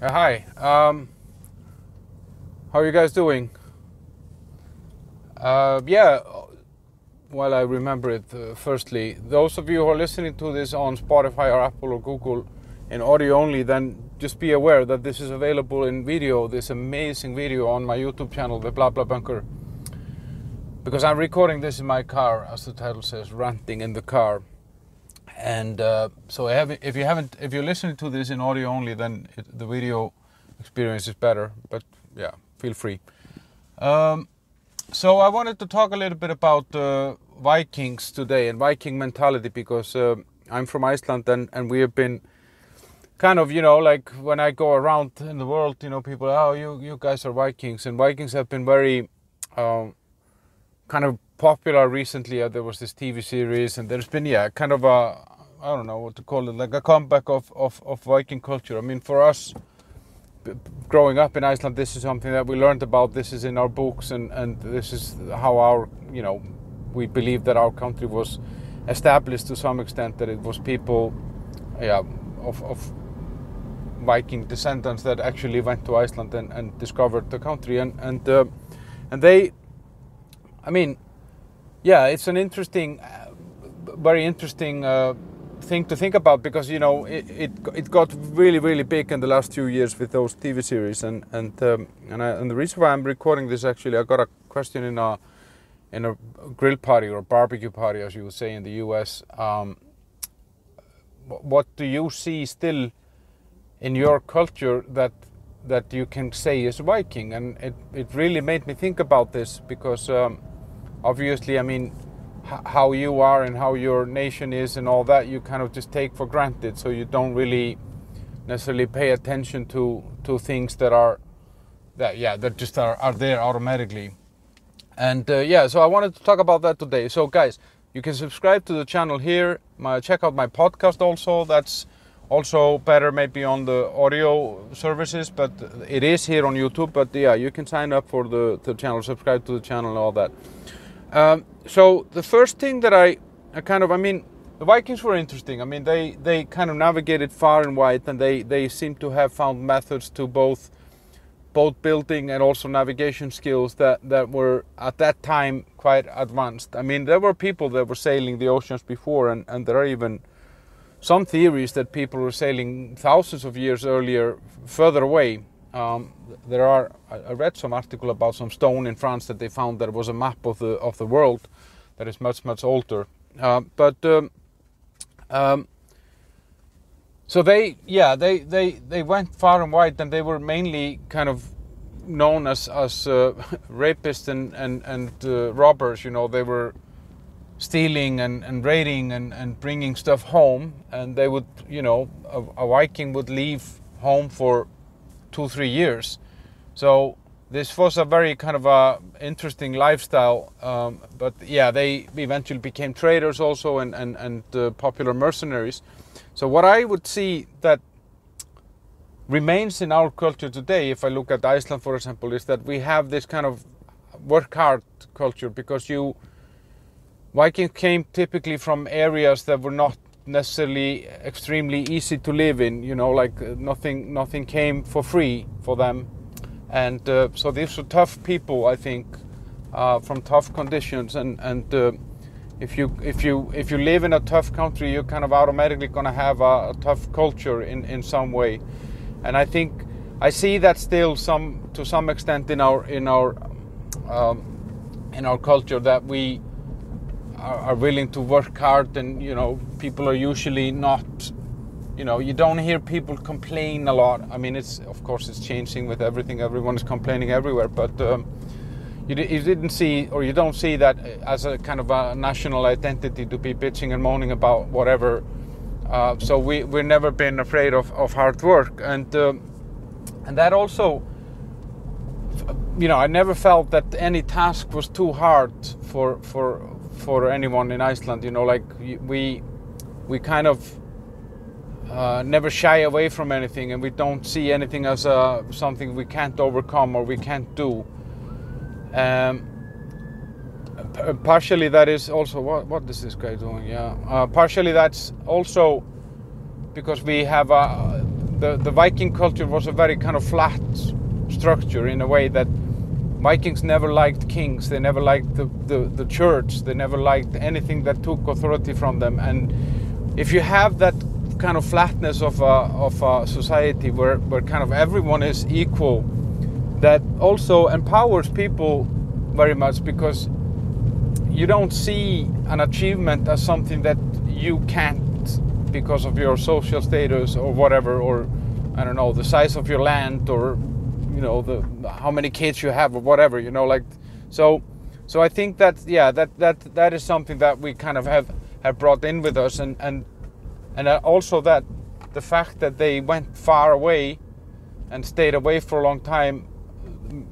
Uh, hi. Um, how are you guys doing? Uh, yeah, while I remember it, uh, firstly, those of you who are listening to this on Spotify or Apple or Google in audio only, then just be aware that this is available in video, this amazing video on my YouTube channel, The Blah Blah Bunker. Because I'm recording this in my car, as the title says, ranting in the car. And uh, so have, if you haven't, if you're listening to this in audio only, then it, the video experience is better. But yeah, feel free. Um, so I wanted to talk a little bit about uh, Vikings today and Viking mentality because uh, I'm from Iceland and, and we have been kind of, you know, like when I go around in the world, you know, people, oh, you, you guys are Vikings. And Vikings have been very um, kind of popular recently. Uh, there was this TV series and there's been, yeah, kind of a, I don't know what to call it, like a comeback of, of, of Viking culture. I mean, for us, growing up in Iceland, this is something that we learned about. This is in our books, and, and this is how our, you know, we believe that our country was established to some extent. That it was people, yeah, of, of Viking descendants that actually went to Iceland and, and discovered the country, and and uh, and they, I mean, yeah, it's an interesting, uh, very interesting uh, thing to think about because you know it, it, it got really really big in the last few years with those TV series, and and um, and, I, and the reason why I'm recording this actually, I got a question in a in a grill party or barbecue party, as you would say in the U.S. Um, what do you see still? in your culture that that you can say is Viking, and it it really made me think about this because um, obviously, I mean, how you are and how your nation is and all that you kind of just take for granted, so you don't really necessarily pay attention to to things that are that yeah that just are, are there automatically. And uh, yeah so i wanted to talk about that today. So guys you can subscribe to the channel here. My check out my podcast also. That's also better maybe on the audio services but it is here on youtube. But yeah you can sign up for the, the channel subscribe to the channel all that um, so the first thing that I, I kind of i mean the vikings were interesting i mean they they kind of navigated far and wide and they they seem to have found methods to both boat building and also navigation skills that that were at that time quite advanced i mean there were people that were sailing the oceans before and and there are even some theories that people were sailing thousands of years earlier further away. Um, there are I read some article about some stone in France that they found that was a map of the of the world that is much much older. Uh, but um, um, so they yeah they, they they went far and wide and they were mainly kind of known as as uh, rapists and and and uh, robbers. You know they were stealing and, and raiding and, and bringing stuff home and they would you know a, a, viking would leave home for two three years. So this was a very kind of a interesting lifestyle um, but yeah they eventually became traders also and, and, and uh, popular mercenaries. So what i would see that remains in our culture today if i look at iceland for example is that we have this kind of work hard culture because you Vikings came typically from areas that were not necessarily extremely easy to live in. You know, like uh, nothing nothing came for free for them, and uh, so these were tough people. I think uh, from tough conditions, and and uh, if you if you if you live in a tough country, you're kind of automatically going to have a, a, tough culture in in some way, and I think I see that still some to some extent in our in our um, in our culture that we are, willing to work hard and you know people are usually not you know you don't hear people complain a lot. I mean it's of course it's changing with everything. Everyone is complaining everywhere but um, you, you, didn't see or you don't see that as a kind of a national identity to be bitching and moaning about whatever. Uh, so we, we've never been afraid of, of hard work. And um, and that also you know i never felt that any task was too hard for for for anyone in Iceland. You know, like we we kind of uh, never shy away from anything, and we don't see anything as uh, something we can't overcome or we can't do. Um, partially, that is also what what is this guy doing? Yeah, uh, partially that's also because we have a the, the Viking culture was a very kind of flat structure in a way that Vikings never liked kings, they never liked the, the, the church, they never liked anything that took authority from them. And if you have that kind of flatness of a, of a society where, where kind of everyone is equal, that also empowers people very much because you don't see an achievement as something that you can't because of your social status or whatever, or I don't know, the size of your land or you know the how many kids you have or whatever, you know, like so. So I think that yeah, that that that is something that we kind of have have brought in with us, and and and uh, also that the fact that they went far away and stayed away for a long time. Mm,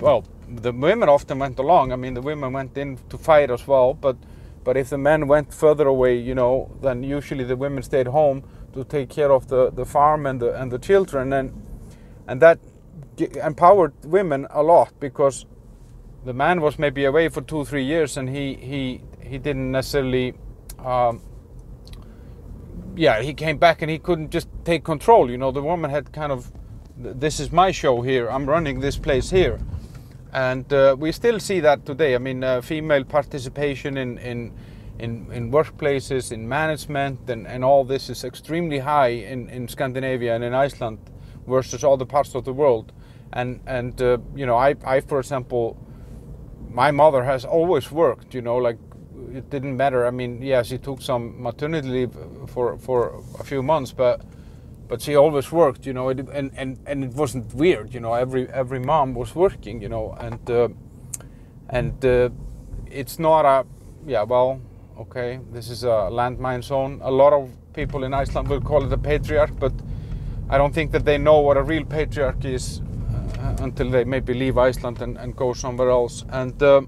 well, the women often went along. I mean, the women went in to fight as well, but but if the men went further away, you know, then usually the women stayed home to take care of the, the farm and the and the children, and and that empowered women a lot because the man was maybe away for two three years and he he he didn't necessarily. Um, yeah, he came back and he couldn't just take control. You know, the woman had kind of, this is my show here. I'm running this place here and uh, we still see that today. I mean, uh, female participation in, in in in workplaces, in management, and, and all this is extremely high in, in Scandinavia and in Iceland versus other parts of the world. And and uh, you know, I I for example, my mother has always worked. You know, like it didn't matter. I mean, yeah, she took some maternity leave for for a few months, but but she always worked, you know, and and and it wasn't weird, you know. Every every mom was working, you know, and uh, and uh, it's not a yeah. Well, okay, this is a landmine zone. A lot of people in Iceland will call it a patriarch, but I don't think that they know what a real patriarch is until they maybe leave Iceland and, and go somewhere else. And uh,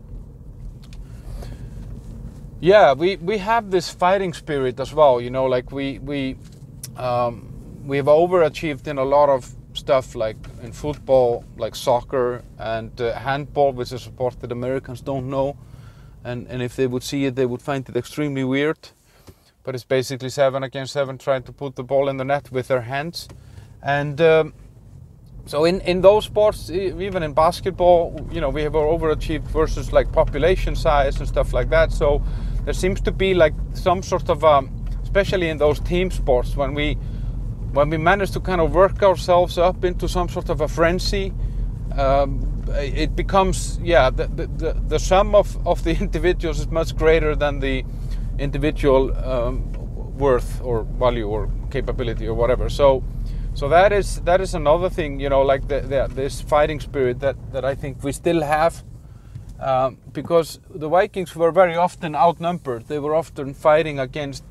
yeah, we we have this fighting spirit as well, you know, like we we. Um, we've overachieved in a lot of stuff like in football, like soccer and uh, handball, which is a sport that Americans don't know. And, and if they would see it, they would find it extremely weird. But it's basically seven against seven trying to put the ball in the net with their hands. And um, so in, in those sports, even in basketball, you know, we have overachieved versus like population size and stuff like that. So there seems to be like some sort of, um, especially in those team sports, when we when we manage to kind of work ourselves up into some sort of a frenzy, um, it becomes, yeah, the, the, the sum of, of the individuals is much greater than the individual um, worth or value or capability or whatever. So, so that is that is another thing, you know, like the, the, this fighting spirit that, that I think we still have, um, because the Vikings were very often outnumbered. They were often fighting against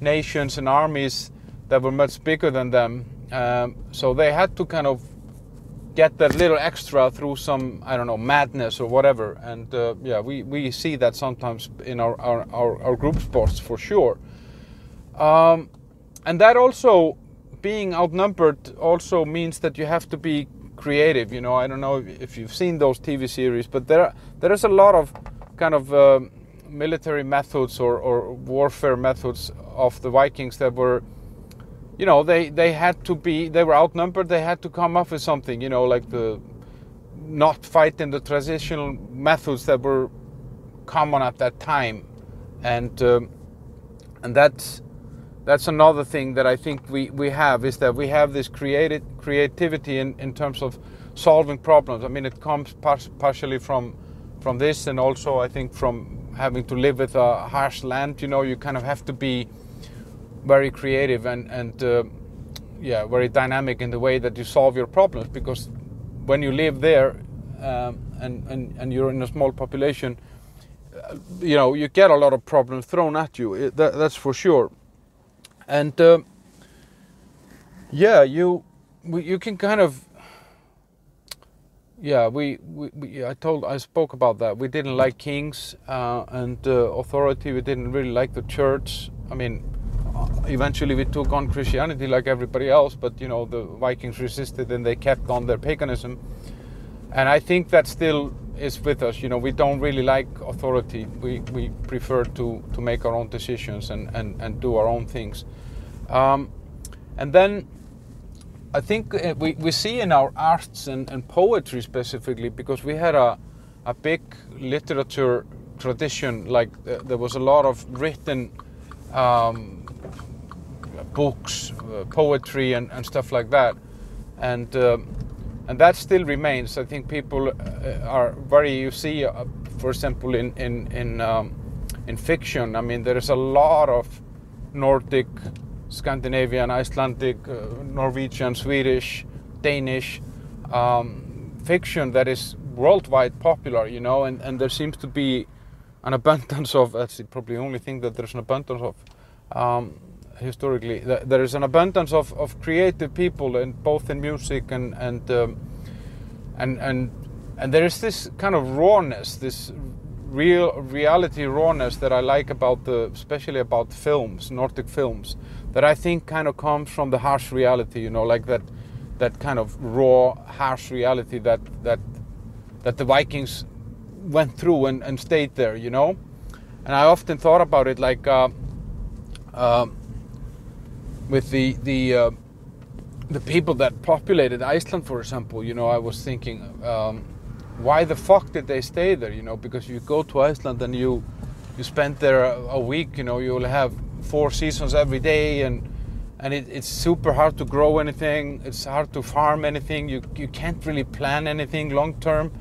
nations and armies that were much bigger than them. Um, so they had to kind of get that little extra through some I don't know madness or whatever. And uh, yeah, we, we see that sometimes in our, our, our, our group sports for sure. Um, and that also being outnumbered also means that you have to be creative. You know, I don't know if you've seen those TV series, but there there is a lot of kind of uh, military methods or, or warfare methods of the Vikings that were you know they they had to be they were outnumbered they had to come up with something you know like the not fighting the traditional methods that were common at that time and um, and that's that's another thing that I think we, we have is that we have this created creativity in, in terms of solving problems. I mean, it comes par partially from from this, and also I think from having to live with a harsh land. You know, you kind of have to be very creative and and uh, yeah, very dynamic in the way that you solve your problems because when you live there um, and, and and you're in a small population, uh, you know you get a lot of problems thrown at you. That, that's for sure. And uh, yeah, you you can kind of yeah we, we, we, i told i spoke about that. We didn't like kings uh, and uh, authority. We didn't really like the church. I mean eventually we took on Christianity like everybody else, but you know the Vikings resisted and they kept on their paganism. And I think that still is with us. You know, we don't really like authority. We we prefer to to make our own decisions and and and do our own things. Um, and then I think uh, we, we see in our arts and, and poetry specifically because we had a, a big literature tradition, like uh, there was a lot of written um, books, uh, poetry, and, and stuff like that. And um, and that still remains. I think people uh, are very. You see, uh, for example, in in in um, in fiction. I mean, there is a lot of Nordic, Scandinavian, Icelandic, uh, Norwegian, Swedish, Danish um, fiction that is worldwide popular. You know, and and there seems to be an abundance of. That's probably the only thing that there's an abundance of. Um, historically there is an abundance of, of creative people in both in music and and um, and and and there is this kind of rawness this real reality rawness that I like about the especially about films Nordic films that I think kind of comes from the harsh reality you know like that that kind of raw harsh reality that that that the Vikings went through and, and stayed there you know? And I often thought about it like uh, uh, with the the uh, the people that populated Iceland, for example, you know, I was thinking, um, why the fuck did they stay there? You know, because you go to Iceland and you you spend there a, week, you know, you will have four seasons every day, and and it, it's super hard to grow anything. It's hard to farm anything. You you can't really plan anything long term.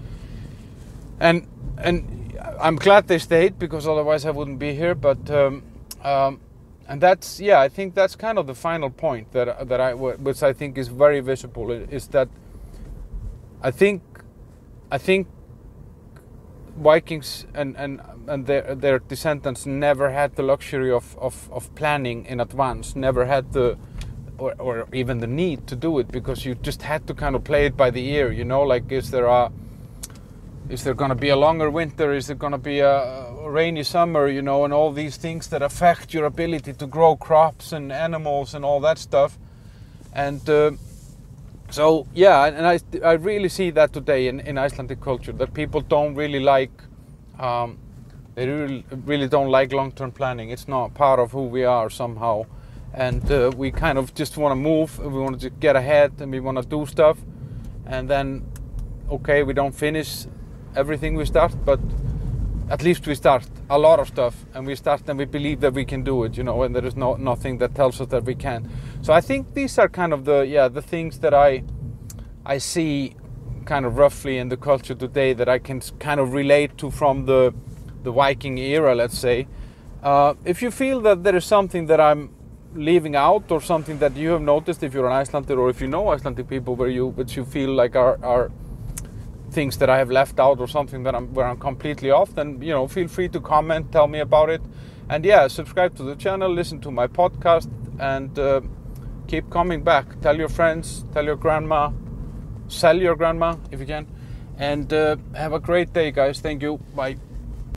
And and I'm glad they stayed because otherwise I wouldn't be here. But um, um, and that's yeah i think that's kind of the final point that that i which i think is very visible is that i think i think vikings and and and their their descendants never had the luxury of of, of planning in advance never had the or, or even the need to do it because you just had to kind of play it by the ear you know like is there a is there going to be a longer winter is there going to be a rainy summer, you know, and all these things that affect your ability to grow crops and animals and all that stuff. And uh, so, yeah, and I, I really see that today in, in Icelandic culture that people don't really like, um, they really, really don't like long term planning. It's not part of who we are somehow. And uh, we kind of just want to move, we want to get ahead and we want to do stuff. And then, okay, we don't finish everything we start, but at least we start a lot of stuff and we start and we believe that we can do it you know and there is no nothing that tells us that we can. So i think these are kind of the yeah the things that i i see kind of roughly in the culture today that i can kind of relate to from the the viking era let's say. Uh, if you feel that there is something that i'm leaving out or something that you have noticed if you're an icelander or if you know icelandic people where you which you feel like are are things that I have left out or something that I'm where I'm completely off, then you know feel free to comment, tell me about it, and yeah, subscribe to the channel, listen to my podcast, and uh, keep coming back. Tell your friends, tell your grandma, sell your grandma if you can, and uh, have a great day, guys. Thank you. Bye.